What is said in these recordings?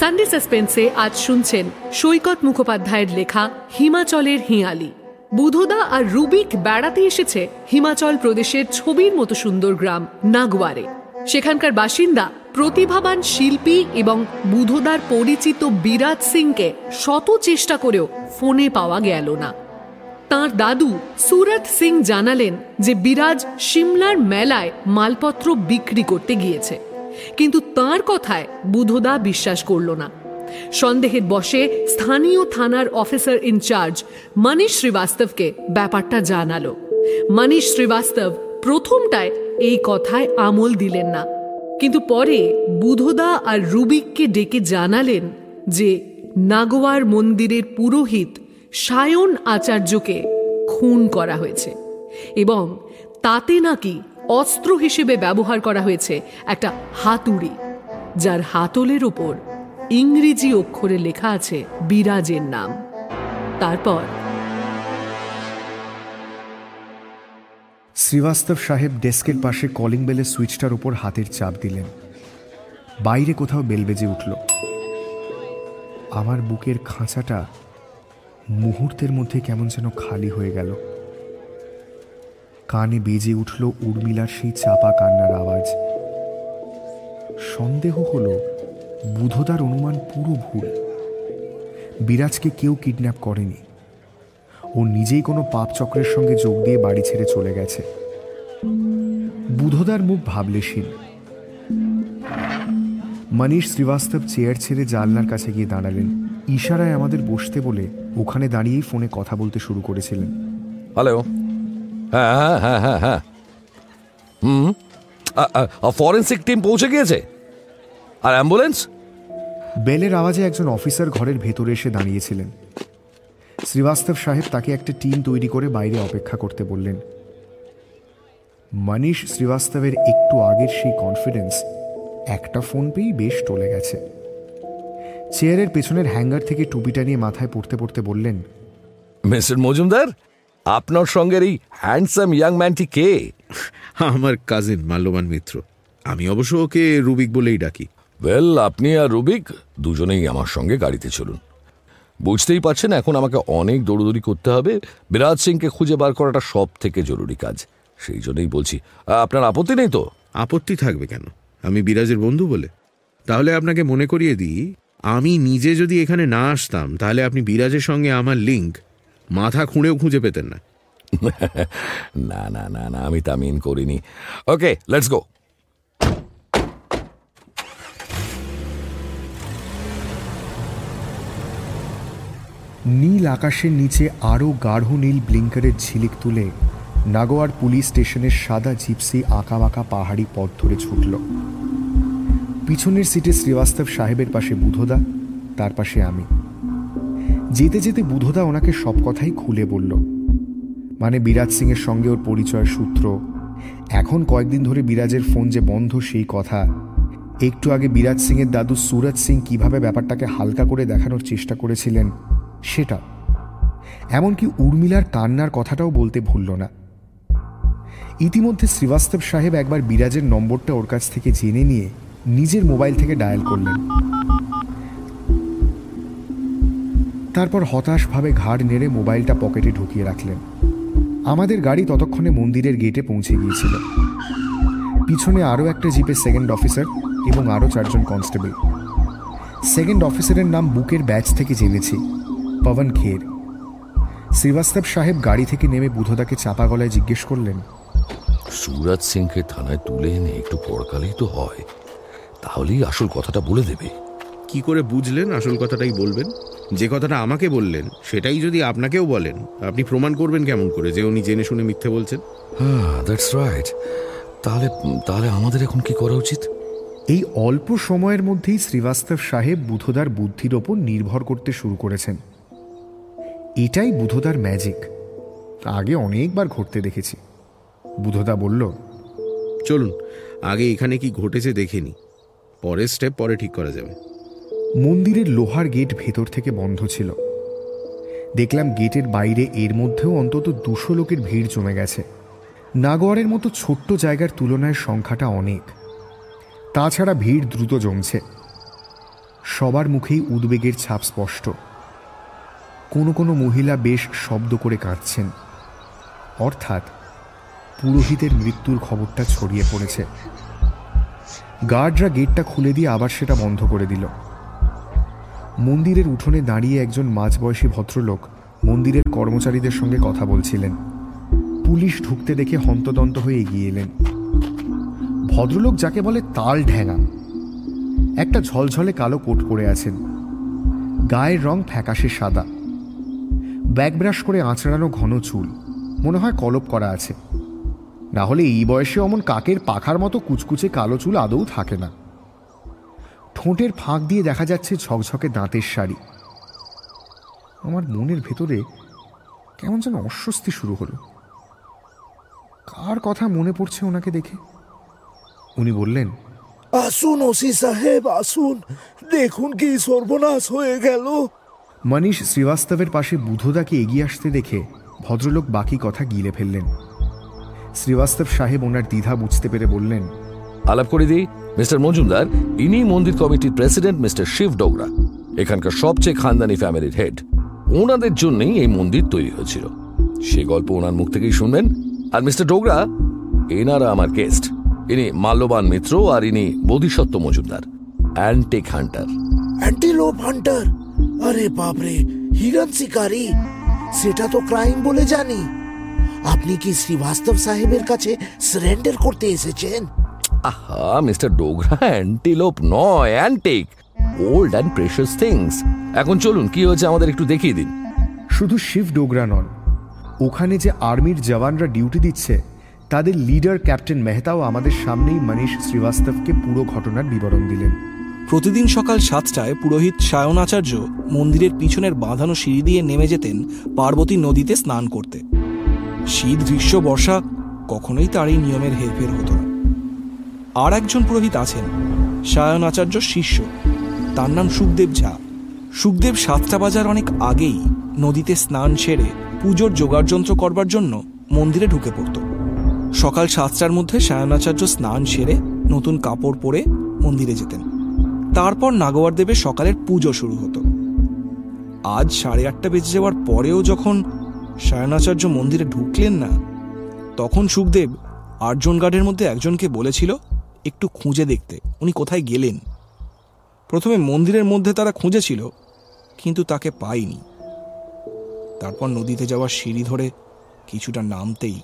Sunday সাসপেন্সে আজ শুনছেন সৈকত মুখোপাধ্যায়ের লেখা হিমাচলের হিয়ালি। বুধদা আর রুবিক বেড়াতে এসেছে হিমাচল প্রদেশের ছবির মতো সুন্দর গ্রাম, নাগওয়ারে। সেখানকার বাসিন্দা, প্রতিভাবান শিল্পী এবং বুধদার পরিচিত বিরাজ সিংকে শত চেষ্টা করেও ফোনে পাওয়া গেল না। তার দাদু সুরত সিং জানালেন যে বিরাজ সিমলার মেলায় মালপত্র বিক্রি করতে গিয়েছে। কিন্তু তার কথায় বুধদা বিশ্বাস করল না। সন্দেহের বসে স্থানীয় থানার অফিসার ইনচার্জ মনীষ শ্রীবাস্তবকে ব্যাপারটা জানালো। মনীষ শ্রীবাস্তব প্রথমটায় এই কথায় আমল দিলেন না। কিন্তু পরে বুধদা আর রুবিককে ডেকে জানালেন যে নাগোয়ার মন্দিরের পুরোহিত সায়ন আচার্যকে খুন করা হয়েছে এবং তাতে নাকি অস্ত্র হিসেবে ব্যবহার করা হয়েছে একটা হাতুড়ি, যার হাতলের ওপর ইংরেজি অক্ষরে লেখা আছে বিরাজের নাম। তারপর শ্রীবাস্তব সাহেব ডেস্কের পাশে কলিং বেলের সুইচটার উপর হাতের চাপ দিলেন। বাইরে কোথাও বেল বেজে উঠল। আমার বুকের খাঁচাটা মুহূর্তের মধ্যে কেমন যেন খালি হয়ে গেল। কানে বেজে উঠল উর্মিলার সেই চাপা কান্নার আওয়াজ। সন্দেহ হল, বুধদার অনুমান পুরো ভুল। বিরাজকে কেউ কিডন্যাপ করেনি। ও নিজেই কোনো পাপ চক্রের সঙ্গে যোগ দিয়ে বাড়ি ছেড়ে চলে গেছে। বুধদার মুখ ভাবলেশীল মনীষ শ্রীবাস্তব চেয়ার ছেড়ে জানলার কাছে গিয়ে দাঁড়ালেন। ইশারায় আমাদের বসতে বলে ওখানে দাঁড়িয়েই ফোনে কথা বলতে শুরু করেছিলেন। হ্যালো। হ্যাঁ হ্যাঁ হ্যাঁ হ্যাঁ হ্যাঁ। হুম। ফরেন্সিক টিম পৌঁছে গিয়েছে? আর অ্যাম্বুলেন্স বেলের আওয়াজে একজন অফিসার ঘরের ভেতরে এসে দাঁড়িয়েছিলেন। শ্রীবাস্তব সাহেব তাকে একটা টিম তৈরি করে বাইরে অপেক্ষা করতে বললেন। মনীষ শ্রীবাস্তবের একটু আগের সেই কনফিডেন্স একটা ফোন পেয়েই বেশ টলে গেছে। চেয়ারের পেছনের হ্যাঙ্গার থেকে টুপিটা নিয়ে মাথায় পড়তে পড়তে বললেন মিস্টার মজুমদার? আপনার সঙ্গের এই হ্যান্ডসাম ইয়াং ম্যানটি কে? আমার কাজিন মাল্যবান মিত্র। আমি অবশ্য ওকে রুবিক বলেই ডাকি। ওয়েল আপনি আর রুবিক দুজনেই আমার সঙ্গে গাড়িতে চলুন। বুঝতেই পারছেন এখন আমাকে অনেক দৌড়দৌড়ি করতে হবে। বিরাজ সিংকে খুঁজে বার করাটা সব থেকে জরুরি কাজ। সেই জন্যই বলছি আপনার আপত্তি নেই তো? আপত্তি থাকবে কেন? আমি বিরাজের বন্ধু বলে। তাহলে আপনাকে মনে করিয়ে দিই আমি নিজে যদি এখানে না আসতাম তাহলে আপনি বিরাজের সঙ্গে আমার লিঙ্ক মাথা খুঁড়েও খুঁজে পেতেন না। না না না না আমি তামিন করিনি। ওকে লেটস গো নীল আকাশের নিচে আরও গাঢ় নীল ব্লিঙ্কারের ঝিলিক তুলে নাগোয়ার পুলিশ স্টেশনের সাদা জিপসি আঁকাবাঁকা পাহাড়ি পথ ধরে ছুটল। পিছনের সিটে শ্রীবাস্তব সাহেবের পাশে বুধদা তার পাশে আমি। যেতে যেতে বুধদা ওনাকে সব কথাই খুলে বলল। মানে বিরাজ সিংয়ের সঙ্গে ওর পরিচয়ের সূত্র। এখন কয়েকদিন ধরে বিরাজের ফোন যে বন্ধ সেই কথা। একটু আগে বিরাজ সিংয়ের দাদু সুরজ সিং কীভাবে ব্যাপারটাকে হালকা করে দেখানোর চেষ্টা করেছিলেন, সেটা। এমনকি উর্মিলার কান্নার কথাটাও বলতে ভুলল না। ইতিমধ্যে শ্রীবাস্তব সাহেব একবার বিরাজের নম্বরটা ওর কাছ থেকে জেনে নিয়ে নিজের মোবাইল থেকে ডায়াল করলেন। তারপর হতাশভাবে ঘাড় নেড়ে মোবাইলটা পকেটে ঢুকিয়ে রাখলেন। আমাদের গাড়ি ততক্ষণে মন্দিরের গেটে পৌঁছে গিয়েছিল। পিছনে আরও একটা জিপের সেকেন্ড অফিসার এবং আরও চারজন কনস্টেবল। সেকেন্ড অফিসারের নাম বুকের ব্যাচ থেকে জেনেছি পবন খের। শ্রীবাস্তব সাহেব গাড়ি থেকে নেমে বুধদাকে চাপা গলায় জিজ্ঞেস করলেন সুরাজ সিংকে থানায় তুলে এনে একটু পরকালেই তো হয়। তাহলেই আসল কথাটা বলে দেবে। কি করে বুঝলেন আসল কথাটাই বলবেন? যে কথাটা আমাকে বললেন সেটাই যদি আপনাকেও বলেন আপনি প্রমাণ করবেন কেমন করে যে উনি জেনে শুনে মিথ্যে বলছেন। হ্যাঁ দ্যাটস রাইট তাহলে তাহলে আমাদের এখন কি করা উচিত? এই অল্প সময়ের মধ্যেই শ্রীবাস্তব সাহেব বুধদার বুদ্ধির ওপর নির্ভর করতে শুরু করেছেন। এটাই বুধদার ম্যাজিক আগে অনেকবার ঘটতে দেখেছি। বুধদা বলল চলুন আগে এখানে কি ঘটেছে দেখে নি। পরের স্টেপ পরে ঠিক করা যাবে। মন্দিরের লোহার গেট ভেতর থেকে বন্ধ ছিল। দেখলাম গেটের বাইরে এর মধ্যেও অন্তত দুশো লোকের ভিড় জমে গেছে। নাগোয়ারের মতো ছোট্ট জায়গার তুলনায় সংখ্যাটা অনেক। তাছাড়া ভিড় দ্রুত জমছে। সবার মুখেই উদ্বেগের ছাপ স্পষ্ট। কোনো কোনো মহিলা বেশ শব্দ করে কাঁদছেন। অর্থাৎ পুরোহিতের মৃত্যুর খবরটা ছড়িয়ে পড়েছে। গার্ডরা গেটটা খুলে দিয়ে আবার সেটা বন্ধ করে দিল। মন্দিরের উঠোনে দাঁড়িয়ে একজন মাঝবয়সী ভদ্রলোক মন্দিরের কর্মচারীদের সঙ্গে কথা বলছিলেন। পুলিশ ঢুকতে দেখে হন্তদন্ত হয়ে এগিয়ে এলেন। ভদ্রলোক যাকে বলে তাল ঢ্যাঙা একটা ঝলঝলে কালো কোট পরে আছেন। গায়ের রং ফ্যাকাশে সাদা। ব্যাক ব্রাশ করে আঁচড়ানো ঘন চুল, মনে হয় কলপ করা আছে। না হলে এই বয়সে অমন কাকের পাখার মতো কুচকুচে কালো চুল আদৌ থাকে না। ঠোঁটের ফাঁক দিয়ে দেখা যাচ্ছে ঝকঝকে দাঁতের শাড়ি। আমার মনের ভেতরে কেমন যেন অস্বস্তি শুরু হলো। কার কথা মনে পড়ছে ওনাকে দেখে? উনি বললেন আসুন ওসি সাহেব আসুন। দেখুন কি সর্বনাশ হয়ে গেল। মনীষ শ্রীবাস্তবের পাশে বুধদাকে এগিয়ে আসতে দেখে ভদ্রলোক বাকি কথা গিলে ফেললেন। শ্রীবাস্তব সাহেব ওনার দ্বিধা বুঝতে পেরে বললেন আলাপ করে দিই। মিস্টার মজুমদার, ইনি মন্দির কমিটির প্রেসিডেন্ট মিস্টার শিব ডোগরা, এখানকার সবচেয়ে খানদানি ফ্যামিলির হেড। ওনাদের জন্যই এই মন্দির তৈরি হয়েছিল। সে গল্প ওনার মুখ থেকেই শুনবেন। আর মিস্টার ডোগরা, এনারা আমার গেস্ট। ইনি মাল্যবান মিত্র আর ইনি Bodhisattva Majumdar, antique hunter. Antelope hunter? আরে বাপরে, হিরণ শিকারী? সেটা তো ক্রাইম বলে জানি। আপনি কি শ্রীবাস্তব সাহেবের কাছে সারেন্ডার করতে এসেছেন? আহা মিস্টার ডোগরা অ্যান্টিলোপ নয় antique old and precious things এখন চলুন কি হয়েছে আমাদের একটু দেখিয়ে দিন। শুধু শিব ডোগরা নন ওখানে যে আর্মির জওয়ানরা ডিউটি দিচ্ছে তাদের লিডার ক্যাপ্টেন মেহতাও আমাদের সামনেই মনীষ শ্রীবাস্তবকে পুরো ঘটনার বিবরণ দিলেন। প্রতিদিন সকাল সাতটায় পুরোহিত সায়ন আচার্য মন্দিরের পিছনের বাঁধানো সিঁড়ি দিয়ে নেমে যেতেন পার্বতী নদীতে স্নান করতে। শীত গ্রীষ্ম বর্ষা কখনোই তার এই নিয়মের হেরফের হতো না। আর একজন পুরোহিত আছেন, সায়ন আচার্য শিষ্য। তার নাম সুখদেব ঝা। সুখদেব সাতটা বাজার অনেক আগেই নদীতে স্নান সেরে পুজোর যোগাড়যন্ত্র করবার জন্য মন্দিরে ঢুকে পড়ত। সকাল সাতটার মধ্যে সায়নাচার্য স্নান সেরে নতুন কাপড় পরে মন্দিরে যেতেন। তারপর নাগোয়ার দেবের সকালের পুজো শুরু হতো। আজ সাড়ে আটটা বেজে যাওয়ার পরেও যখন সায়নাচার্য মন্দিরে ঢুকলেন না, তখন সুখদেব আটজন গার্ডের মধ্যে একজনকে বলেছিল একটু খুঁজে দেখতে। উনি কোথায় গেলেন? প্রথমে মন্দিরের মধ্যে তারা খুঁজেছিল, কিন্তু তাকে পায়নি। তারপর নদীতে যাওয়ার সিঁড়ি ধরে কিছুটা নামতেই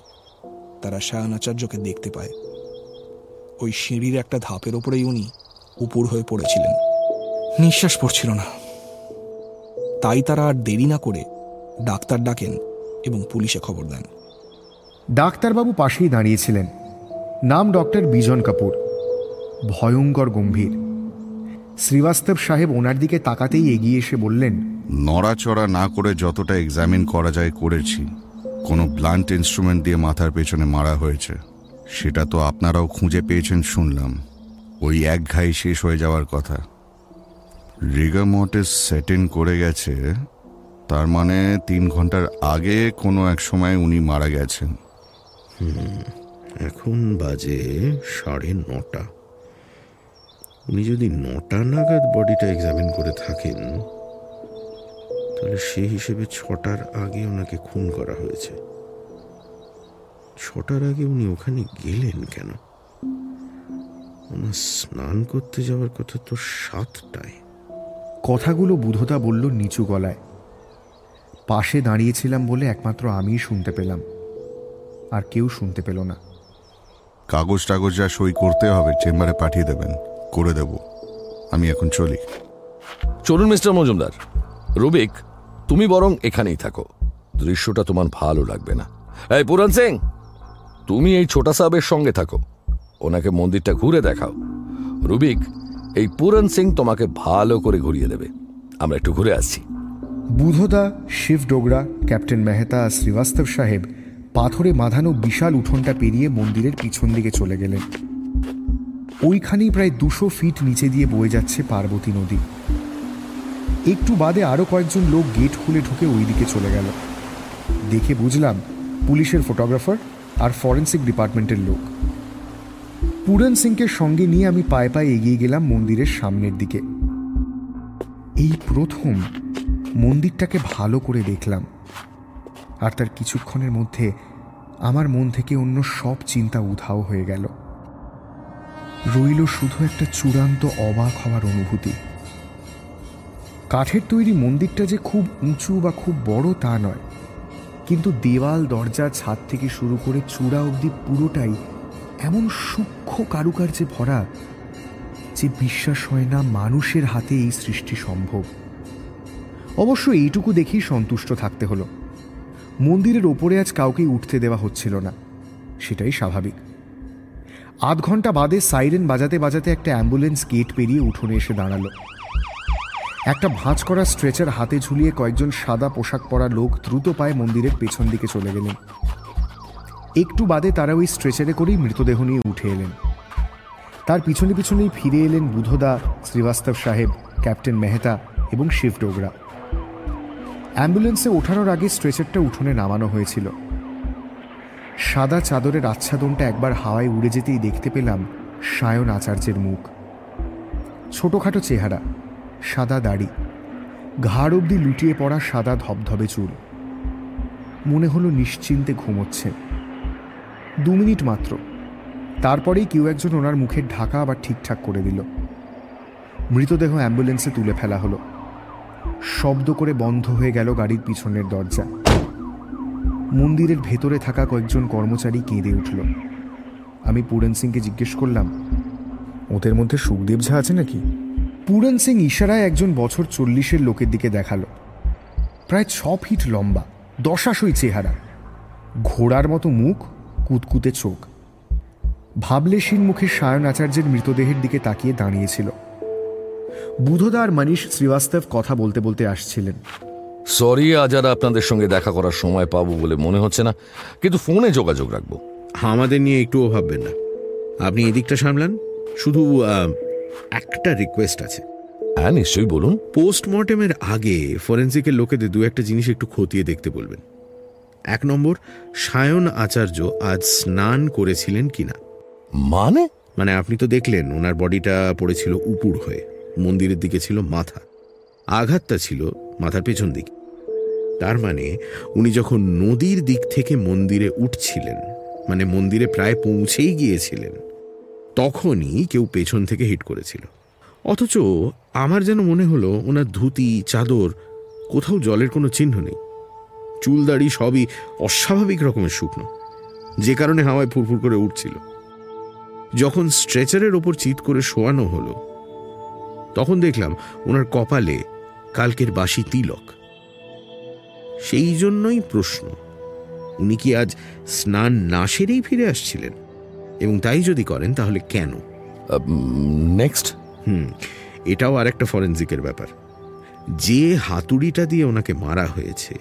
তারা সায়নাচার্যকে দেখতে পায়। ওই সিঁড়ির একটা ধাপের ওপরেই উনি উপুর হয়ে পড়েছিলেন। নিঃশ্বাস পড়ছিল না। তাই তারা আর দেরি না করে ডাক্তার ডাকেন এবং পুলিশে খবর দেন। ডাক্তারবাবু পাশেই দাঁড়িয়েছিলেন। নাম ডক্টর বিজন কাপুর। ভয়ঙ্কর গম্ভীর। শ্রীবাস্তব সাহেব ওনার দিকে তাকাতেই এগিয়ে এসে বললেন নড়াচড়া না করে যতটা এক্সামিন করা যায় করেছি কোনো ব্লান্ট ইনস্ট্রুমেন্ট দিয়ে মাথার পেছনে মারা হয়েছে সেটা তো আপনারাও খুঁজে পেয়েছেন শুনলাম। ওই এক ঘাই শেষ হয়ে যাওয়ার কথা। রিগামটেস সেট ইন করে গেছে তার মানে তিন ঘণ্টার আগে কোনো এক সময় উনি মারা গেছেন। এখন বাজে সাড়ে নটা। উনি যদি নটা নাগাদ বডিটা এক্সামিন করে থাকেন তাহলে সেই হিসেবে ছটার আগে ওনাকে খুন করা হয়েছে। ছটার আগে উনি ওখানে গেলেন কেন? ওনার স্নান করতে যাওয়ার কথা তো সাতটায়। কথাগুলো বুধদা বলল নিচু গলায়। পাশে দাঁড়িয়েছিলাম বলে একমাত্র আমিই শুনতে পেলাম। আর কেউ শুনতে পেল না। কাগজ টাগজ যা সই করতে হবে চেম্বারে পাঠিয়ে দেবেন। করে দেব। আমি এখন চলি। চলুন মিস্টার মজুমদার। রুবিক তুমি বরং এখানেই থাকো। দৃশ্যটা তোমার ভালো লাগবে না। এই পুরান সিং তুমি এই ছোটা সাহেবের সঙ্গে থাকো। ওনাকে মন্দিরটা ঘুরে দেখাও। রুবিক এই পুরান সিং তোমাকে ভালো করে ঘুরিয়ে দেবে। আমরা একটু ঘুরে আসছি। বুধদা শিব ডোগরা ক্যাপ্টেন মেহতা আর শ্রীবাস্তব সাহেব পাথরে বাঁধানো বিশাল উঠোনটা পেরিয়ে মন্দিরের পিছন দিকে চলে গেলেন। ওইখানেই প্রায় দুশো ফিট নিচে দিয়ে বয়ে যাচ্ছে পার্বতী নদী। একটু বাদে আরও কয়েকজন লোক গেট খুলে ঢুকে ওই দিকে চলে গেল। দেখে বুঝলাম পুলিশের ফটোগ্রাফার আর ফরেন্সিক ডিপার্টমেন্টের লোক। পুরন সিংকে সঙ্গে নিয়ে আমি পায়ে পায়ে এগিয়ে গেলাম মন্দিরের সামনের দিকে। এই প্রথম মন্দিরটাকে ভালো করে দেখলাম। আর তার কিছুক্ষণের মধ্যে আমার মন থেকে অন্য সব চিন্তা উধাও হয়ে গেল। রইল শুধু একটা চূড়ান্ত অবাক হওয়ার অনুভূতি। কাঠের তৈরি মন্দিরটা যে খুব উঁচু বা খুব বড় তা নয়। কিন্তু দেওয়াল দরজা ছাদ থেকে শুরু করে চূড়া অবধি পুরোটাই এমন সূক্ষ্ম কারুকার্যে ভরা যে বিশ্বাস হয় না মানুষের হাতে এই সৃষ্টি সম্ভব। অবশ্য এইটুকু দেখেই সন্তুষ্ট থাকতে হলো। মন্দিরের ওপরে আজ কাউকেই উঠতে দেওয়া হচ্ছিল না। সেটাই স্বাভাবিক। আধ ঘণ্টা বাদে সাইরেন বাজাতে বাজাতে একটা অ্যাম্বুলেন্স গেট পেরিয়ে উঠোনে এসে দাঁড়াল। একটা ভাঁজ করা স্ট্রেচার হাতে ঝুলিয়ে কয়েকজন সাদা পোশাক পরা লোক দ্রুত পায়ে মন্দিরের পেছন দিকে চলে গেলেন। একটু বাদে তারা ওই স্ট্রেচারে করেই মৃতদেহ নিয়ে উঠে এলেন। তার পিছনে পিছনেই ফিরে এলেন বুধদা, শ্রীবাস্তব সাহেব, ক্যাপ্টেন মেহতা এবং শিব ডোগরা অ্যাম্বুলেন্সে ওঠানোর আগে স্ট্রেচারটা উঠোনে নামানো হয়েছিল। সাদা চাদরের আচ্ছাদনটা একবার হাওয়ায় উড়ে যেতেই দেখতে পেলাম সায়ন আচার্যের মুখ। ছোটখাটো চেহারা, সাদা দাড়ি, ঘাড় অবধি লুটিয়ে পড়া সাদা ধবধবে চুল। মনে হলো নিশ্চিন্তে ঘুমোচ্ছে। দু মিনিট মাত্র। তারপরেই কেউ একজন ওনার মুখের ঢাকা আবার ঠিকঠাক করে দিল। মৃতদেহ অ্যাম্বুলেন্সে তুলে ফেলা হলো। শব্দ করে বন্ধ হয়ে গেল গাড়ির পিছনের দরজা। মন্দিরের ভেতরে থাকা কয়েকজন কর্মচারী কেঁদে উঠল। আমি পুরন সিংকে জিজ্ঞেস করলাম, ওদের মধ্যে সুখদেব ঝা আছে নাকি? পুরন সিং ইশারায় একজন বছর চল্লিশের লোকের দিকে দেখাল। প্রায় ছ ফিট লম্বা, দশাশই চেহারা। ঘোড়ার মতো মুখ, কুতকুতে চোখ। ভাবলেশীন মুখে সায়ন আচার্যের মৃতদেহের দিকে তাকিয়ে দাঁড়িয়েছিল। বুধদা আর শ্রীবাস্তব কথা বলতে বলতে আসছিলেন। সরি আজ আর আপনাদের সঙ্গে দেখা করার সময় পাবো বলে মনে হচ্ছে না কিন্তু ফোনে যোগাযোগ রাখব। আমাদের নিয়ে একটুও ভাববেন না। আপনি এদিকটা সামলান। শুধু একটা রিকোয়েস্ট আছে। হ্যাঁ নিশ্চয়ই বলুন। পোস্টমর্টেমের আগে ফরেন্সিকের লোকেদের দু একটা জিনিস একটু খতিয়ে দেখতে বলবেন। এক নম্বর সায়ন আচার্য আজ স্নান করেছিলেন কিনা? মানে? মানে আপনি তো দেখলেন ওনার বডিটা পড়েছিল উপুর হয়ে মন্দিরের দিকে ছিল মাথা। আঘাতটা ছিল মাথার পেছন দিকে। তার মানে উনি যখন নদীর দিক থেকে মন্দিরে উঠছিলেন মানে মন্দিরে প্রায় পৌঁছেই গিয়েছিলেন, তখনই কেউ পেছন থেকে হিট করেছিল। অথচ আমার যেন মনে হলো ওনার ধুতি, চাদর, কোথাও জলের কোনো চিহ্ন নেই। চুলদাড়ি সবই অস্বাভাবিক রকমের শুকনো, যে কারণে হাওয়ায় ফুরফুর করে উঠছিল। যখন স্ট্রেচারের ওপর চিৎ করে শোয়ানো হলো, তখন দেখলাম ওনার কপালে কালকের বাসি তিলক। সেই জন্যই প্রশ্ন। উনি কি আজ স্নান না সেরেই ফিরে আসছিলেন? এবং তাই যদি করেন তাহলে কেন? নেক্সট। হুম এটাও আর একটা ফরেন্সিকের ব্যাপার। যে হাতুড়িটা দিয়ে ওনাকে মারা হয়েছে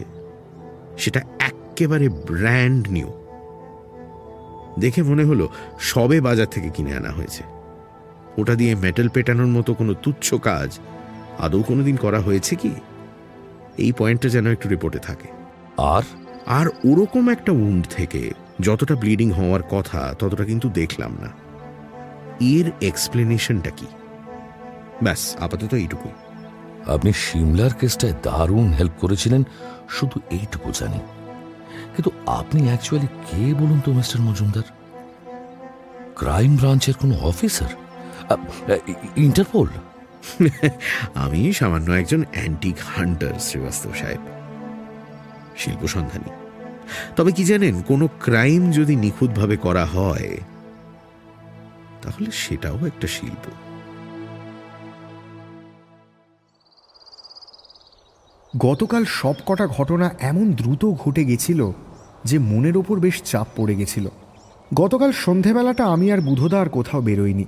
সেটা একেবারে ব্র্যান্ড নিউ। দেখে মনে হলো সবে বাজার থেকে কিনে আনা হয়েছে। ওটা দিয়ে মেটাল পেটানোর মতো কোনো তুচ্ছ কাজ আদৌ কোনোদিন করা হয়েছে কি? এই পয়েন্টটা যেন একটু রিপোর্টে থাকে। আর? আর ওরকম একটা উন্ড থেকে যতটা ব্লিডিং হওয়ার কথা ততটা কিন্তু দেখলাম না। এর এক্সপ্লেনেশনটা কি? ব্যাস আপাতত এইটুকুই। আপনি সিমলার কেসটায় দারুণ হেল্প করেছিলেন শুধু এইটুকু জানি। কিন্তু আপনি অ্যাকচুয়ালি কে বলুন তো মিস্টার মজুমদার? ক্রাইম ব্রাঞ্চের কোনো অফিসার ইন্টারপোল আমি সামান্য একজন অ্যান্টিক হান্টার শ্রীবাস্তব সাহেব। শিল্প সন্ধানী। তবে কি জানেন, কোনো ক্রাইম যদি নিখুঁতভাবে করা হয়, তাহলে সেটাও একটা শিল্প। গতকাল সব কটা ঘটনা এমন দ্রুত ঘটে গেছিল যে মনের ওপর বেশ চাপ পড়ে গেছিল। গতকাল সন্ধেবেলাটা আমি আর বুধদা আর কোথাও বেরোইনি।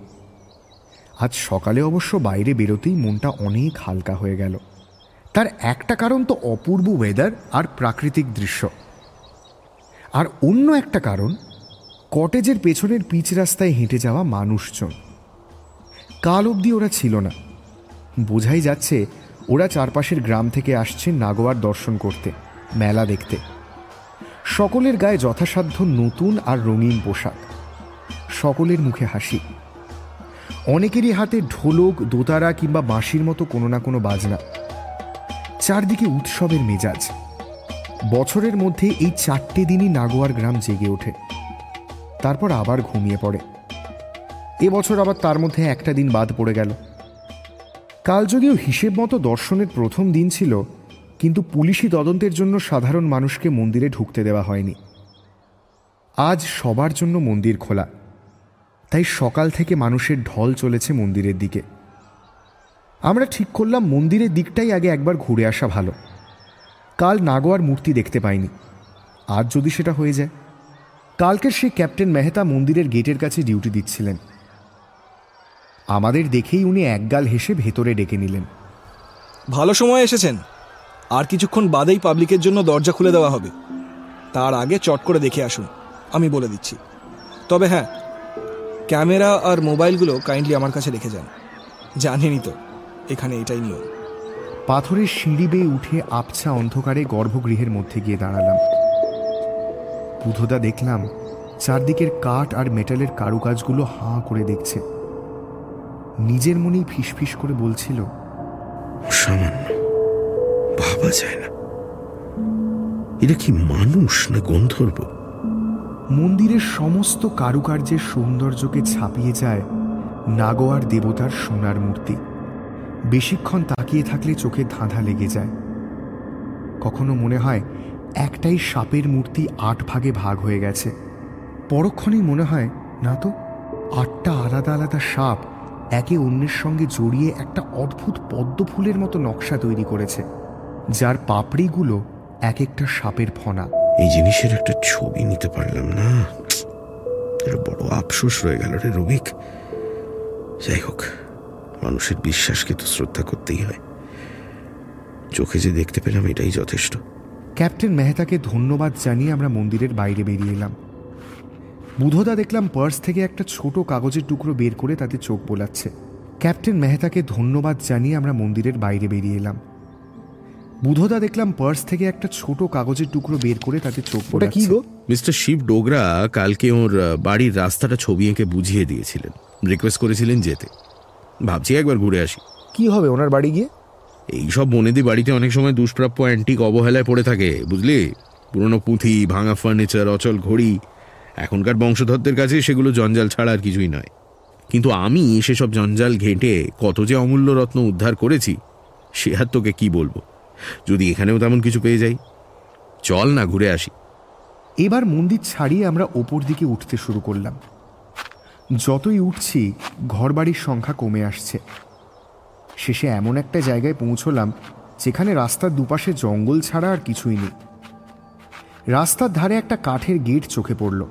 আজ সকালে অবশ্য বাইরে বেরোতেই মনটা অনেক হালকা হয়ে গেল। তার একটা কারণ তো অপূর্ব ওয়েদার আর প্রাকৃতিক দৃশ্য। আর অন্য একটা কারণ কটেজের পেছনের পিচ রাস্তায় হেঁটে যাওয়া মানুষজন। কাল অবধি ওরা ছিল না। বোঝাই যাচ্ছে, ওরা চারপাশের গ্রাম থেকে আসছে নাগোয়ার দর্শন করতে, মেলা দেখতে। সকলের গায়ে যথাসাধ্য নতুন আর রঙিন পোশাক। সকলের মুখে হাসি। অনেকেরই হাতে ঢোলক, দোতারা কিংবা বাঁশির মতো কোনো না কোনো বাজনা। চারদিকে উৎসবের মেজাজ। বছরের মধ্যে এই চারটে দিনই নাগোয়ার গ্রাম জেগে ওঠে। তারপর আবার ঘুমিয়ে পড়ে। এবছর আবার তার মধ্যে একটা দিন বাদ পড়ে গেল। কাল যদিও হিসেব মতো দর্শনের প্রথম দিন ছিল, কিন্তু পুলিশি তদন্তের জন্য সাধারণ মানুষকে মন্দিরে ঢুকতে দেওয়া হয়নি। আজ সবার জন্য মন্দির খোলা। তাই সকাল থেকে মানুষের ঢল চলেছে মন্দিরের দিকে। আমরা ঠিক করলাম মন্দিরের দিকটাই আগে একবার ঘুরে আসা ভালো। কাল নাগোয়ার মূর্তি দেখতে পাইনি। আর যদি সেটা হয়ে যায়। কালকের সেই ক্যাপ্টেন মেহতা মন্দিরের গেটের কাছে ডিউটি দিচ্ছিলেন। আমাদের দেখেই উনি একগাল হেসে ভেতরে ডেকে নিলেন। ভালো সময় এসেছেন। আর কিছুক্ষণ বাদেই পাবলিকের জন্য দরজা খুলে দেওয়া হবে। তার আগে চট করে দেখে আসুন। আমি বলে দিচ্ছি। তবে হ্যাঁ ক্যামেরা আর মোবাইলগুলো কাইন্ডলি আমার কাছে রেখে যান। জানেনই তো এখানে এটাই নিয়ম। পাথরের সিঁড়ি বেয়ে উঠে আবছা অন্ধকারে গর্ভগৃহের মধ্যে গিয়ে দাঁড়ালাম। বুধদা দেখলাম চারদিকের কাঠ আর মেটালের কারুকাজগুলো হাঁ করে দেখছে। নিজের মনেই ফিসফিস করে বলছিল সামান্য ভাবা যায় না। এটা কি মানুষ না গন্ধর্ব? মন্দিরের সমস্ত কারুকার্যের সৌন্দর্যকে ছাপিয়ে যায় নাগোয়ার দেবতার সোনার মূর্তি। বেশিক্ষণ তাকিয়ে থাকলে চোখে ধাঁধা লেগে যায়। কখনো মনে হয় একটাই সাপের মূর্তি আট ভাগে ভাগ হয়ে গেছে। পরক্ষণেই মনে হয়, না তো, আটটা আলাদা আলাদা সাপ একে অন্যের সঙ্গে জড়িয়ে একটা অদ্ভুত পদ্ম ফুলের মতো নকশা তৈরি করেছে, যার পাপড়িগুলো এক একটা সাপের ফনা। এই জিনিসের একটা ছবি নিতে পারলাম না। এটা বড় আফসোস রয়ে গেল রে রবিক। যাই হোক, মানুষের বিশ্বাসকে তো শ্রদ্ধা করতেই হয়। চোখে যে দেখতে পেলাম এটাই যথেষ্ট। ক্যাপ্টেন মেহতাকে ধন্যবাদ জানিয়ে আমরা মন্দিরের বাইরে বেরিয়ে এলাম। বুধদা দেখলাম পার্স থেকে একটা ছোট কাগজের টুকরো বের করে তাতে চোখ বোলাচ্ছে। ক্যাপ্টেন মেহতাকে ধন্যবাদ জানিয়ে আমরা মন্দিরের বাইরে বেরিয়ে এলাম। বুধদা দেখলাম পার্স থেকে একটা ছোট কাগজের টুকরো বের করে তাতে চোখ ওটা কি গো? মিস্টার শিব ডোগরা কালকে ওর বাড়ির রাস্তাটা ছবি এঁকে বুঝিয়ে দিয়েছিলেন। রিকোয়েস্ট করেছিলেন যেতে। ভাবছি একবার ঘুরে আসি। কি হবে ওনার বাড়ি গিয়ে? এইসব বনেদি বাড়িতে অনেক সময় দুষ্প্রাপ্য অ্যান্টিক অবহেলায় পড়ে থাকে বুঝলি? পুরনো পুঁথি ভাঙা ফার্নিচার অচল ঘড়ি এখনকার বংশধরদের কাছে সেগুলো জঞ্জাল ছাড়া আর কিছুই নয়। কিন্তু আমি সেসব জঞ্জাল ঘেঁটে কত যে অমূল্য রত্ন উদ্ধার করেছি সে আর তোকে কি বলব? যদি এখানেও তেমন কিছু পেয়ে যাই। চল না ঘুরে আসি। এবার মন্দির ছাড়িয়ে আমরা ওপর দিকে উঠতে শুরু করলাম। যতই উঠছি ঘরবাড়ির সংখ্যা কমে আসছে। শেষে এমন একটা জায়গায় পৌঁছলাম যেখানে রাস্তার দুপাশে জঙ্গল ছাড়া আর কিছুই নেই। রাস্তার ধারে একটা কাঠের গেট চোখে পড়ল।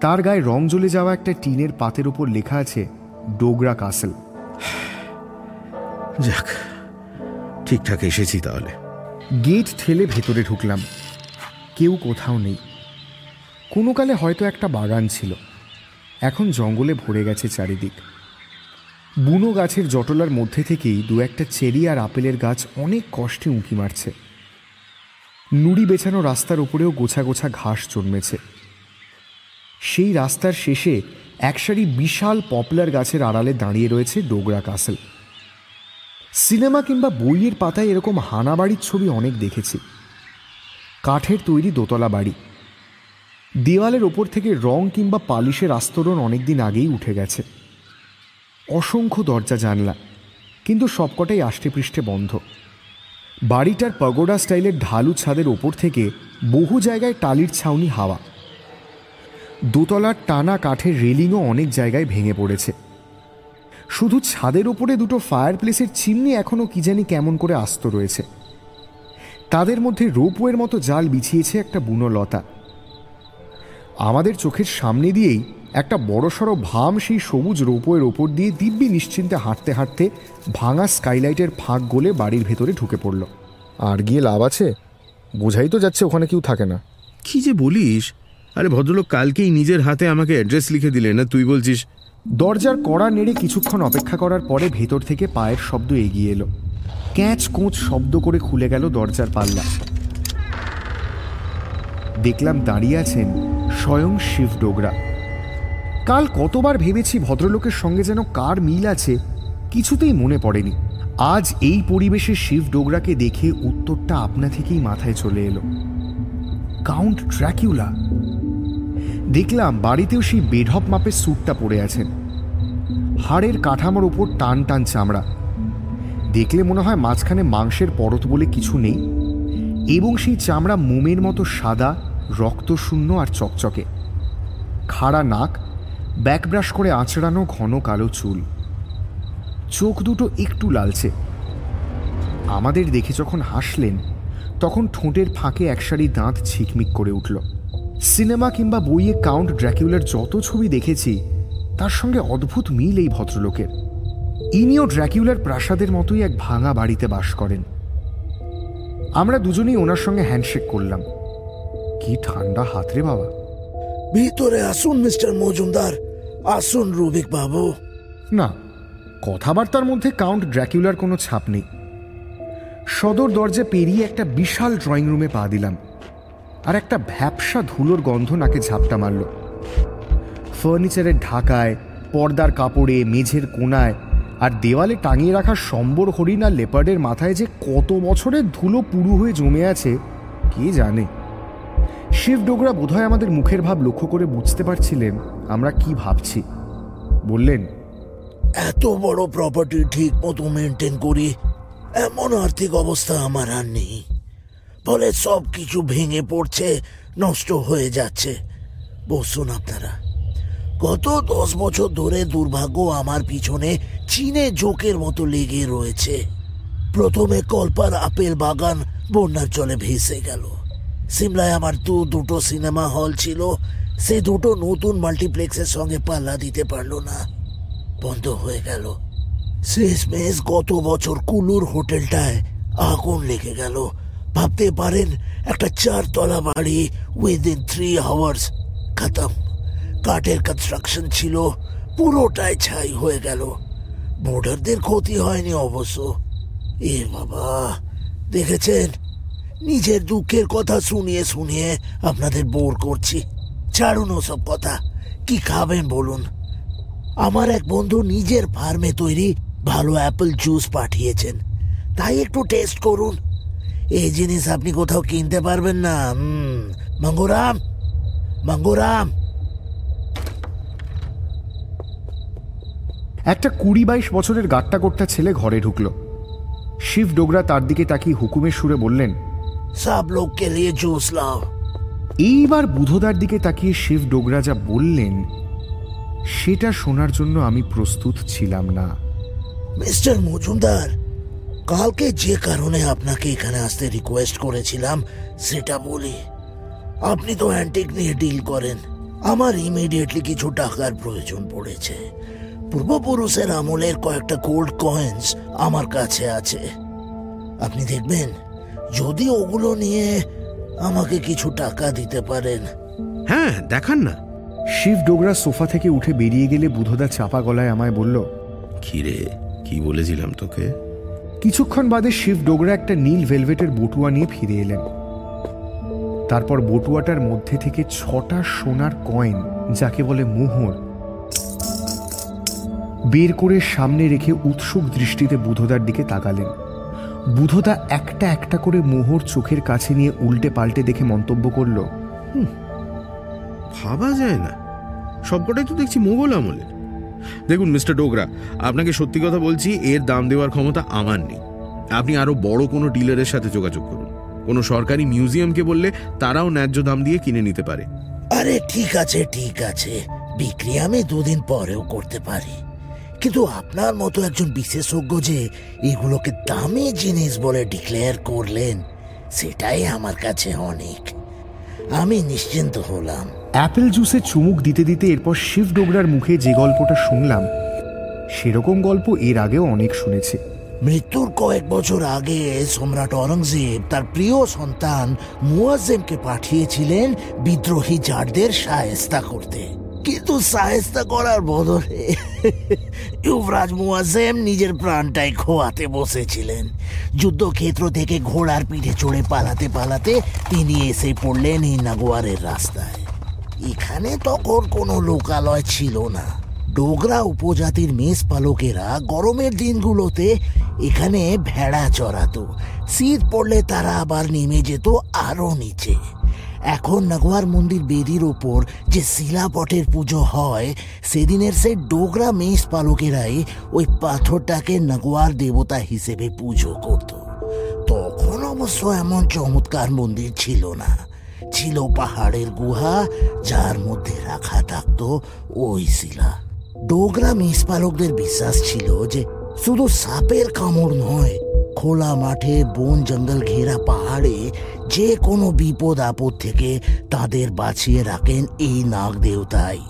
তার গায়ে রং জ্বলে যাওয়া একটা টিনের পাতের ওপর লেখা আছে ডোগরা কাসেল। যাক ঠিকঠাক এসেছি তাহলে। গেট ঠেলে ভেতরে ঢুকলাম। কেউ কোথাও নেই। কোনো কালে হয়তো একটা বাগান ছিল। এখন জঙ্গলে ভরে গেছে চারিদিক। বুনো গাছের জটলার মধ্যে থেকেই দু একটা চেরি আর আপেলের গাছ অনেক কষ্টে উঁকি মারছে। নুড়ি বেছানো রাস্তার উপরেও গোছা গোছা ঘাস জন্মেছে। সেই রাস্তার শেষে একসারি বিশাল পপলার গাছের আড়ালে দাঁড়িয়ে রয়েছে ডোগরা কাসেল। সিনেমা কিংবা বইয়ের পাতায় এরকম হানাবাড়ির ছবি অনেক দেখেছি। কাঠের তৈরি দোতলা বাড়ি। দেওয়ালের ওপর থেকে রং কিংবা পালিশের আস্তরণ অনেকদিন আগেই উঠে গেছে। অসংখ্য দরজা, জানলা, কিন্তু সবকটাই আষ্টেপৃষ্ঠে বন্ধ। বাড়িটার পগোডা স্টাইলের ঢালু ছাদের ওপর থেকে বহু জায়গায় টালির ছাউনি হাওয়া। দোতলার টানা কাঠের রেলিংও অনেক জায়গায় ভেঙে পড়েছে। শুধু ছাদের ওপরে দুটো ফায়ার প্লেসের চিমনি এখনও কি জানি কেমন করে আস্ত রয়েছে। তাদের মধ্যে রোপওয়ের মতো জাল বিছিয়েছে একটা বুনো লতা। আমাদের চোখের সামনে দিয়েই একটা বড়সড় ভাম সেই সবুজ রোপওয়ের ওপর দিয়ে দিব্যি নিশ্চিন্তে হাঁটতে হাঁটতে ভাঙা স্কাইলাইটের ফাঁক গলে বাড়ির ভেতরে ঢুকে পড়ল। আর গিয়ে লাভ আছে? বোঝাই তো যাচ্ছে ওখানে কেউ থাকে না। কি যে বলিস? আরে ভদ্রলোক কালকেই নিজের হাতে আমাকে অ্যাড্রেস লিখে দিলেন না তুই বলছিস দরজার কড়া নেড়ে কিছুক্ষণ অপেক্ষা করার পরে ভেতর থেকে পায়ের শব্দ এগিয়ে এলো। ক্যাঁচ কোঁচ শব্দ করে খুলে গেল দরজার পাল্লা। দেখলাম দাঁড়িয়ে আছেন স্বয়ং শিব ডোগরা। কাল কতবার ভেবেছি ভদ্রলোকের সঙ্গে যেন কার মিল আছে, কিছুতেই মনে পড়েনি। আজ এই পরিবেশে শিব ডোগরাকে দেখে উত্তরটা আপনা থেকেই মাথায় চলে এলো। কাউন্ট ট্র্যাকিউলা দেখলাম বাড়িতেও সেই বেঢপ মাপের স্যুটটা পরে আছেন। হাড়ের কাঠামোর ওপর টান টান চামড়া। দেখলে মনে হয় মাঝখানে মাংসের পরত বলে কিছু নেই। এবং সেই চামড়া মোমের মতো সাদা, রক্তশূন্য আর চকচকে। খাড়া নাক ব্যাকব্রাশ করে আঁচড়ানো ঘন কালো চুল। চোখ দুটো একটু লালচে। আমাদের দেখে যখন হাসলেন, তখন ঠোঁটের ফাঁকে একসারি দাঁত ঝিকমিক করে উঠল। সিনেমা কিংবা বইয়ে কাউন্ট ড্র্যাকিউলার যত ছবি দেখেছি তার সঙ্গে অদ্ভুত মিল এই ভদ্রলোকের। ইনিও ড্র্যাকিউলার প্রাসাদের মতোই এক ভাঙা বাড়িতে বাস করেন। আমরা দুজনেই ওনার সঙ্গে হ্যান্ডশেক করলাম। কি ঠান্ডা হাত রে বাবা। ভিতরে আসুন মিস্টার মজুমদার। আসুন রুবিক বাবু। না কথাবার্তার মধ্যে কাউন্ট ড্র্যাকিউলার কোনো ছাপ নেই। সদর দরজা পেরিয়ে একটা বিশাল ড্রয়িং রুমে পা দিলাম। আর একটা ভ্যাপসা ধুলোর গন্ধ নাকে ঝাপটা মারল। ফার্নিচারের ঢাকায়, পর্দার কাপড়ে, মেঝের কোনায় আর দেওয়ালে টাঙিয়ে রাখা সম্বর হরিণ আর লেপার্ডের মাথায় যে কত বছরের ধুলো পুরু হয়ে জমে আছে, কে জানে? শিব ডোগরা বোধহয় আমাদের মুখের ভাব লক্ষ্য করে বুঝতে পারছিলেন আমরা কি ভাবছি। বললেন, এত বড় প্রপার্টি ঠিক মতো মেনটেন করি, এমন আর্থিক অবস্থা আমার আর নেই। ফলে সব কিছু ভেঙে পড়ছে, নষ্ট হয়ে যাচ্ছে। বসুন আপনারা। গত দশ বছর ধরে দুর্ভাগ্য আমার পিছনে চীনে জোকের মতো লেগে রয়েছে। প্রথমে কল্পার আপেল বাগান বন্যার জলে ভেসে গেল। সিমলায় আমার দু, দুটো সিনেমা হল ছিল, সে দুটো নতুন মাল্টিপ্লেক্সের সঙ্গে পাল্লা দিতে পারল না। বন্ধ হয়ে গেল। শেষ শেষমেশ গত বছর কুলুর হোটেলটায় আগুন লেগে গেল। ভাবতে পারেন, একটা চারতলা বাড়ি উইদিন থ্রি আওয়ার্স খতম। কাঠের কনস্ট্রাকশন ছিল, পুরোটাই ছাই হয়ে গেল। বোর্ডারদের ক্ষতি হয়নি অবশ্য। এ বাবা, দেখেছেন? নিজের দুঃখের কথা শুনিয়ে শুনিয়ে আপনাদের বোর করছি। ছাড়ুন ওসব কথা। কি খাবেন বলুন? আমার এক বন্ধু নিজের ফার্মে তৈরি ভালো অ্যাপেল জুস পাঠিয়েছেন। তাই একটু টেস্ট করুন। এই জিনিস আপনি কোথাও কিনতে পারবেন না। মঙ্গরাম মঙ্গরাম। একটা কুড়ি বাইশ বছরের গাট্টা কোট্টা ছেলে ঘরে ঢুকলো। শিব ডোগরা তার দিকে তাকিয়ে হুকুমের সুরে বললেন সব লোককে লিয়ে জুস লাও এইবার বুধদার দিকে তাকিয়ে শিব ডোগরা যা বললেন সেটা শোনার জন্য আমি প্রস্তুত ছিলাম না। মিস্টার মজুমদার কালকে যে কারণে আপনাকে এখানে আসতে রিকোয়েস্ট করেছিলাম সেটা বলি। আপনি তো অ্যান্টিক নিয়ে ডিল করেন। আমার ইমিডিয়েটলি কিছু টাকার প্রয়োজন পড়েছে। পূর্বপুরুষের আমলের কয়েকটা গোল্ড কয়েন্স আমার কাছে আছে। আপনি দেখবেন যদি ওগুলো নিয়ে আমাকে কিছু টাকা দিতে পারেন। হ্যাঁ দেখান না। শিব ডোগরা সোফা থেকে উঠে বেরিয়ে গেলে বুধদা চাপা গলায় আমায় বলল খিরে কি বলেছিলাম তোকে? কিছুক্ষণ বাদে শিব ডোগরা একটা নীল ভেলভেটের বটুয়া নিয়ে ফিরে এলেন। তারপর বটুয়াটার মধ্যে থেকে ছটা সোনার কয়েন, যাকে বলে মোহর, বের করে সামনে রেখে উৎসুক দৃষ্টিতে বুধদার দিকে তাকালেন। বুধদা একটা একটা করে মোহর চোখের কাছে নিয়ে উল্টে পাল্টে দেখে মন্তব্য করল ভাবা যায় না। সবকটাই তো দেখছি মোগল আমলের। দেখুন, মিস্টার ডোগরা, আপনাকে সত্যি কথা বলছি, এর দাম দেওয়ার ক্ষমতা আমার নেই। আপনি আরও বড় কোনো ডিলারের সাথে যোগাযোগ করুন। কোনো সরকারি মিউজিয়ামকে বললে তারাও ন্যায্য দাম দিয়ে কিনে নিতে পারে। আরে, ঠিক আছে ঠিক আছে। বিক্রি আমি দুদিন পরেও করতে পারি। কিন্তু আপনার মতো একজন বিশেষজ্ঞ যে এগুলোকে দামি জিনিস বলে ডিক্লেয়ার করলেন, সেটাই আমার কাছে অনেক। আমি নিশ্চিন্ত হলাম। অ্যাপেল জুসে চুমুক দিতে দিতে এরপর শিব ডোগরার মুখে যে গল্পটা শুনলাম, সেরকম গল্প এর আগেও অনেক শুনেছি। মৃত্যুর কয়েক বছর আগে সম্রাট অরঙ্গজেব তার প্রিয় সন্তান মুয়াজ্জেমকে পাঠিয়েছিলেন বিদ্রোহী জারদের সায়স্তা করতে। কিন্তু সায়স্তা করার বদলে যুবরাজ মুয়াজ্জেম নিজের প্রাণটাই খোয়াতে বসেছিলেন। যুদ্ধক্ষেত্র থেকে ঘোড়ার পিঠে চড়ে পালাতে পালাতে তিনি এসে পড়লেন এই নাগোয়ারের রাস্তায়। এখানে তখন কোনো লোকালয় ছিল না। ডোগরা উপজাতির মেষ পালকেরা গরমের দিনগুলোতে এখানে ভেড়া চড়াতো। শীত পড়লে তারা আবার নেমে যেত আরও নিচে। এখন নাগোয়ার মন্দির বেদির ওপর যে শিলাপটের পুজো হয়, সেদিনের সেই ডোগরা মেষ পালকেরাই ওই পাথরটাকে নাগোয়ার দেবতা হিসেবে পুজো করত। তখন অবশ্য এমন চমৎকার মন্দির ছিল না। ছিল পাহাড়ের গুহা, যার মধ্যে রাখা থাকত ওই শিলা। ডোগরা মেষপালকদের বিশ্বাস ছিল যে শুধু সাপের কামড় নয়, খোলা মাঠে, বন জঙ্গল ঘেরা পাহাড়ে যে কোনো বিপদ আপদ থেকে তাদের বাঁচিয়ে রাখেন এই নাগ দেবতাই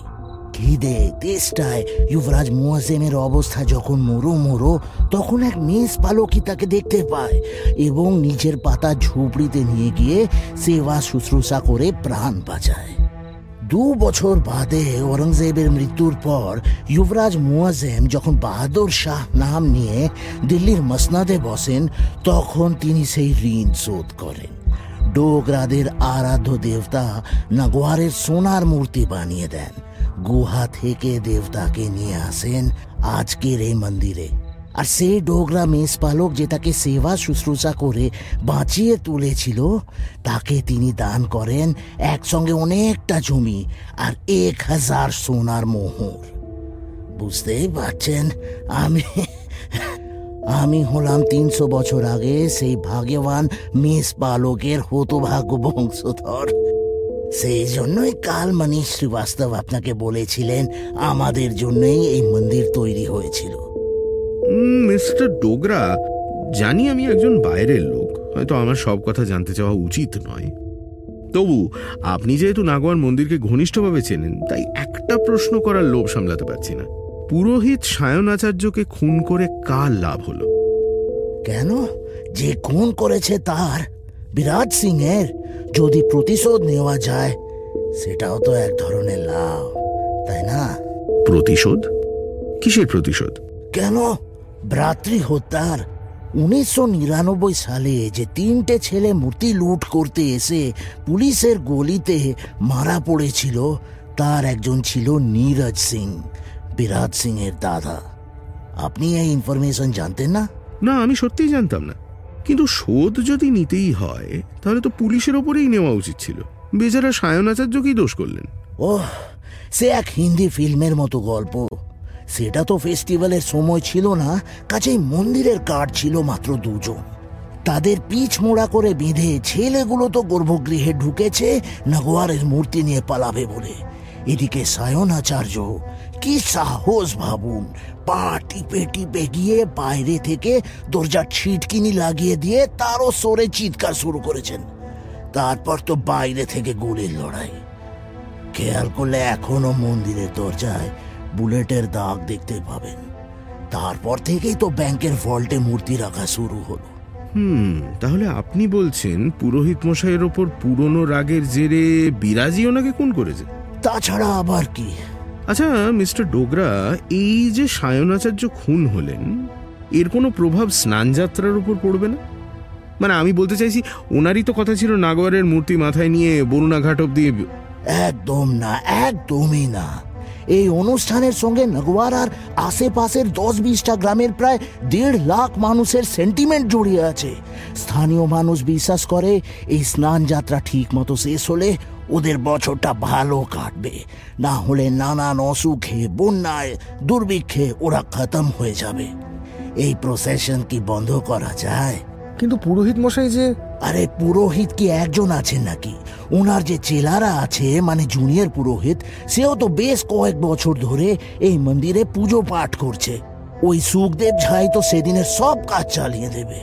খিদে, তেষ্টায় যুবরাজ মুয়াজেমের অবস্থা যখন মোরো মোরো তখন এক মেষ পালকই তাকে দেখতে পায় এবং নিজের পাতা ঝুপড়িতে নিয়ে গিয়ে সেবা শুশ্রূষা করে প্রাণ বাঁচায়। দু বছর বাদে ঔরঙ্গজেবের মৃত্যুর পর যুবরাজ মুয়াজেম যখন বাহাদুর শাহ নাম নিয়ে দিল্লির মসনাদে বসেন, তখন তিনি সেই ঋণ শোধ করেন। ডোগরাদের আরাধ্য দেবতা নাগোয়ারের সোনার মূর্তি বানিয়ে দেন। গুহা থেকে দেবতাকে নিয়ে আসেন আজকের এই মন্দিরে। আর সেই ডোগরা মেষপালক যে তাকে সেবা শুশ্রূষা করে বাঁচিয়ে তুলেছিল, তাকে তিনি দান করেন একসঙ্গে অনেকটা জমি আর এক হাজার সোনার মোহর। বুঝতেই পারছেন, আমি আমি হলাম তিনশো বছর আগে সেই ভাগ্যবান মেষ পালকের হতভাগ্য বংশধর। সেই জন্যই কাল মনীষ শ্রীবাস্তব আপনাকে বলেছিলেন আমাদের জন্যই এই মন্দির তৈরি হয়েছিল। মিস্টার ডোগরা জানি আমি একজন বাইরের লোক হয়তো আমার সব কথা জানতে চাওয়া উচিত নয়। তবু আপনি যেহেতু নাগোয়ার মন্দিরকে ঘনিষ্ঠভাবে চেনেন তাই একটা প্রশ্ন করার লোভ সামলাতে পারছি না। পুরোহিত সায়ন আচার্যকে খুন করে কার লাভ হলো? কেন? যে খুন করেছে তার বিরাট সিং এর যদি প্রতিশোধ নেওয়া যায় সেটাও তো এক ধরনের লাভ তাই না? প্রতিশোধ? কিসের প্রতিশোধ? কেন? ভ্রাতৃ হত্যার উনিশশো নিরানব্বই সালে যে তিনটে ছেলে মূর্তি লুট করতে এসে পুলিশের গলিতে মারা পড়েছিল তার একজন ছিল নীরজ সিং বিরাট সিং এর দাদা। আপনি এই ইনফরমেশন জানতেন না? না আমি সত্যিই জানতাম না। কিন্তু শোধ যদি নিতেই হয়, তাহলে তো পুলিশের ওপরেই নেওয়া উচিত ছিল। বেচারা আচার্যকেই দোষ করলেন। ওহ, সে এক হিন্দি ফিল্মের মতো গল্প। সেটা তো ফেস্টিভ্যালের সময় ছিল না, কাছেই মন্দিরের কার্ড ছিল মাত্র দুজন। তাদের পিছ মোড়া করে বেঁধে ছেলেগুলো তো গর্ভগৃহে ঢুকেছে, নগোয়ারের মূর্তি নিয়ে পালাবে বলে। এদিকে সায়ন আচার্য কি সাহস ভাবুন। পা টিপে টিপে গিয়ে বাইরে থেকে দরজার ছিটকিনি লাগিয়ে দিয়ে তারও সরে চিৎকার শুরু করেছেন। তারপর তো বাইরে থেকে গুলির লড়াই। খেয়াল করলে এখনও মন্দিরের দরজায় বুলেটের দাগ দেখতে পাবেন। তারপর থেকেই তো ব্যাংকের ভল্টে মূর্তি রাখা শুরু হলো। হুম তাহলে আপনি বলছেন পুরোহিত মশাইয়ের ওপর পুরনো রাগের জেরে বিরাজি ওনাকে খুন করেছে? তাছাড়া আবার কি? আচ্ছা মিস্টার ডোগরা, এই যে সায়নাচার্য খুন হলেন, এর কোনো প্রভাব স্নানযাত্রার উপর পড়বে না? মানে আমি বলতে চাইছি, ওনারই তো কথা ছিল নাগোয়ারের মূর্তি মাথায় নিয়ে বরুণা ঘাট অব্দি একদম না, একদমই না। এই অনুষ্ঠানের সঙ্গে নগওয়ার আর আশেপাশের দশ বিশটা গ্রামের প্রায় দেড় লাখ মানুষের সেন্টিমেন্ট জড়িয়ে আছে। স্থানীয় মানুষ বিশ্বাস করে, এই স্নান যাত্রা ঠিক মতো শেষ হলে ওদের বছরটা ভালো কাটবে। না হলে নানান অসুখে বন্যায় দুর্ভিক্ষে ওরা খতম হয়ে যাবে। এই প্রসেশন কি বন্ধ করা যায়? কিন্তু পুরোহিত মশাই যে আরে পুরোহিত কি একজন আছেন নাকি? ওনার যে চেলারা আছে মানে জুনিয়র পুরোহিত সেও তো বেশ কয়েক বছর ধরে এই মন্দিরে পুজো পাঠ করছে। ওই সুখদেব ঝাই তো সেদিনের সব কাজ চালিয়ে দেবে।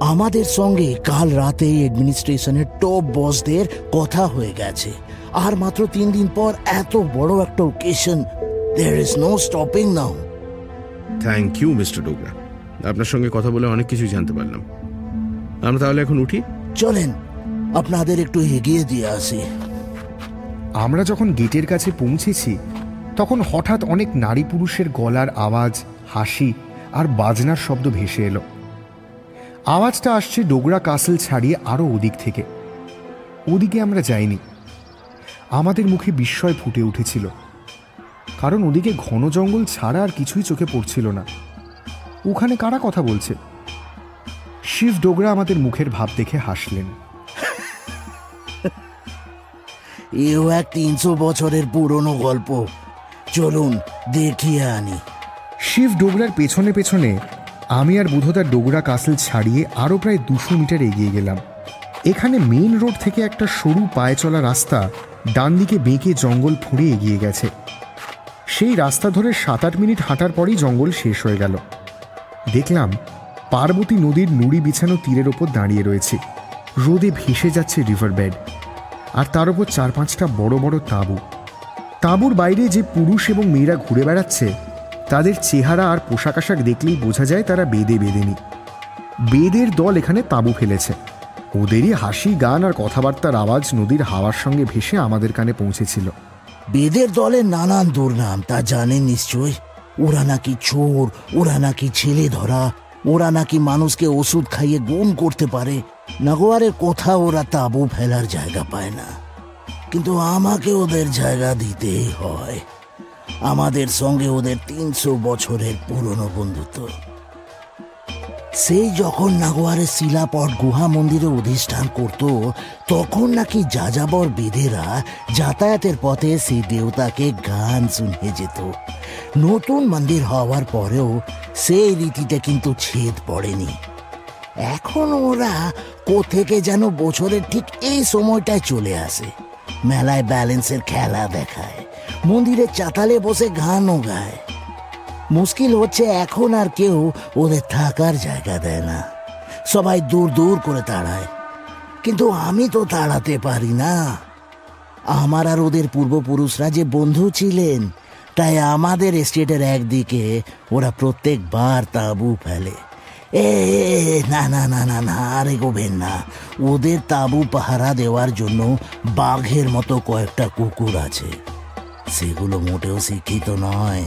আমাদের সঙ্গে কাল রাতে অ্যাডমিনিস্ট্রেশনের টপ বসদের কথা হয়ে গেছে। আর মাত্র তিন দিন পর এত বড় একটা occasion there is no stopping now thank you mister Dogra আপনার সঙ্গে কথা বলে অনেক কিছু জানতে পারলাম। আমরা তাহলে এখন উঠি? চলেন আপনাদের একটু এগিয়ে দিয়ে আসি। আমরা যখন গেটের কাছে পৌঁছেছি তখন হঠাৎ অনেক নারী পুরুষের গলার আওয়াজ হাসি আর বাজনার শব্দ ভেসে এলো। আওয়াজটা আসছে ডোগরা কাসেল ছাড়িয়ে আরও ওদিক থেকে। ওদিকে আমরা যাইনি। আমাদের মুখে বিস্ময় ফুটে উঠেছিল। কারণ ওদিকে ঘন জঙ্গল ছাড়া আর কিছুই চোখে পড়ছিল না। ওখানে কারা কথা বলছে? শিব ডোগরা আমাদের মুখের ভাব দেখে হাসলেন। এও এক তিনশো বছরের পুরনো গল্প। চলুন দেখিয়ে আনি। শিব ডোগরার পেছনে পেছনে আমি আর বুধদার ডোগরা কাসেল ছাড়িয়ে আরও প্রায় দুশো মিটার এগিয়ে গেলাম। এখানে মেইন রোড থেকে একটা সরু পায়ে চলা রাস্তা ডান দিকে বেঁকে জঙ্গল ফুঁড়ে এগিয়ে গেছে। সেই রাস্তা ধরে সাত আট মিনিট হাঁটার পরেই জঙ্গল শেষ হয়ে গেল। দেখলাম পার্বতী নদীর নুড়ি বিছানো তীরের ওপর দাঁড়িয়ে রয়েছে। রোদে ভেসে যাচ্ছে রিভার বেড আর তার ওপর চার পাঁচটা বড় বড় তাঁবু। তাঁবুর বাইরে যে পুরুষ এবং মেয়েরা ঘুরে বেড়াচ্ছে, তাদের চেহারা আর পোশাক আশাক দেখলেই বোঝা যায় তারা বেদে বেদেনি বেদের দল এখানে তাঁবু ফেলেছে। ওদেরই হাসি, গান আর কথাবার্তার আওয়াজ নদীর হাওয়ার সঙ্গে ভেসে আমাদের কানে পৌঁছেছিল। বেদের দলের নানান দুর্নাম, তা জানেন নিশ্চয় ওরা নাকি চোর, ওরা নাকি ছেলে ধরা, ওরা নাকি মানুষকে ওষুধ খাইয়ে গুম করতে পারে। নগোয়ারের কোথাও ওরা তাঁবু ফেলার জায়গা পায় না। কিন্তু আমাকে ওদের জায়গা দিতেই হয়। আমাদের সঙ্গে ওদের তিনশো বছরের পুরনো বন্ধুত্ব। সেই যখন নাগোয়ারের শিলাপট গুহা মন্দিরে অধিষ্ঠান করত, তখন নাকি যাযাবর বেদেরা যাতায়াতের পথে সেই দেবতাকে গান শুনিয়ে যেত। নতুন মন্দির হওয়ার পরেও সেই রীতিতে কিন্তু ছেদ পড়েনি। এখন ওরা কোথেকে যেন বছরের ঠিক এই সময়টায় চলে আসে। মেলায় ব্যালেন্সের খেলা দেখায়, মন্দিরের চাতালে বসে গানও গায়। মুশকিল হচ্ছে এখন আর কেউ ওদের থাকার জায়গা দেয় না। সবাই দূর দূর করে তাড়ায়। কিন্তু আমি তো তাড়াতে পারি না। আমার আর ওদের পূর্বপুরুষরা যে বন্ধু ছিলেন, তাই আমাদের এস্টেটের একদিকে ওরা প্রত্যেকবার তাঁবু ফেলে। এ না না না না না, আর এগোবেন না। ওদের তাঁবু পাহারা দেওয়ার জন্য বাঘের মতো কয়েকটা কুকুর আছে। সেগুলো মোটেও শিক্ষিত নয়।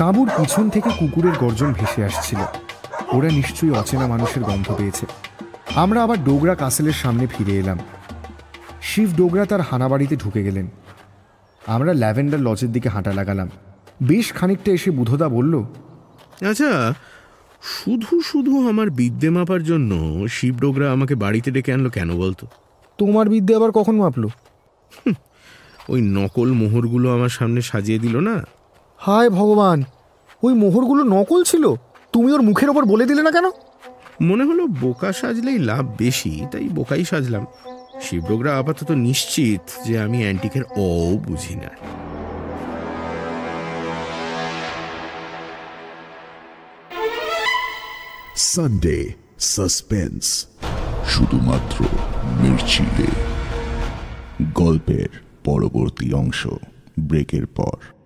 তাঁবুর পিছন থেকে কুকুরের গর্জন ভেসে আসছিল। ওরা নিশ্চয়ই অচেনা মানুষের গন্ধ পেয়েছে। আমরা আবার ডোগরা কাসেলের সামনে ফিরে এলাম। শিব ডোগরা তার হানাবাড়িতে ঢুকে গেলেন। আমরা ল্যাভেন্ডার লজের দিকে হাঁটা লাগালাম। বেশ খানিকটা এসে বুধদা বলল আচ্ছা শুধু শুধু আমার বিদ্যে মাপার জন্য শিব ডোগরা আমাকে বাড়িতে ডেকে আনলো কেন বলতো? তোমার বিদ্যে আবার কখন মাপলো? ওই নকল মোহরগুলো আমার সামনে সাজিয়ে দিল না? হায় ভগবান ওই মোহরগুলো নকল ছিল? তুমি ওর মুখের ওপর বলে দিলে না কেন? মনে হলো বোকা সাজলেই লাভ বেশি তাই বোকাই সাজলাম। শিবডোগরা আপাতত নিশ্চিত যে আমি অ্যান্টিকের অ বুঝি না। সানডে সাসপেন্স শুধুমাত্র মির্চিলে। গল্পের পরবর্তী অংশ ব্রেকের পর।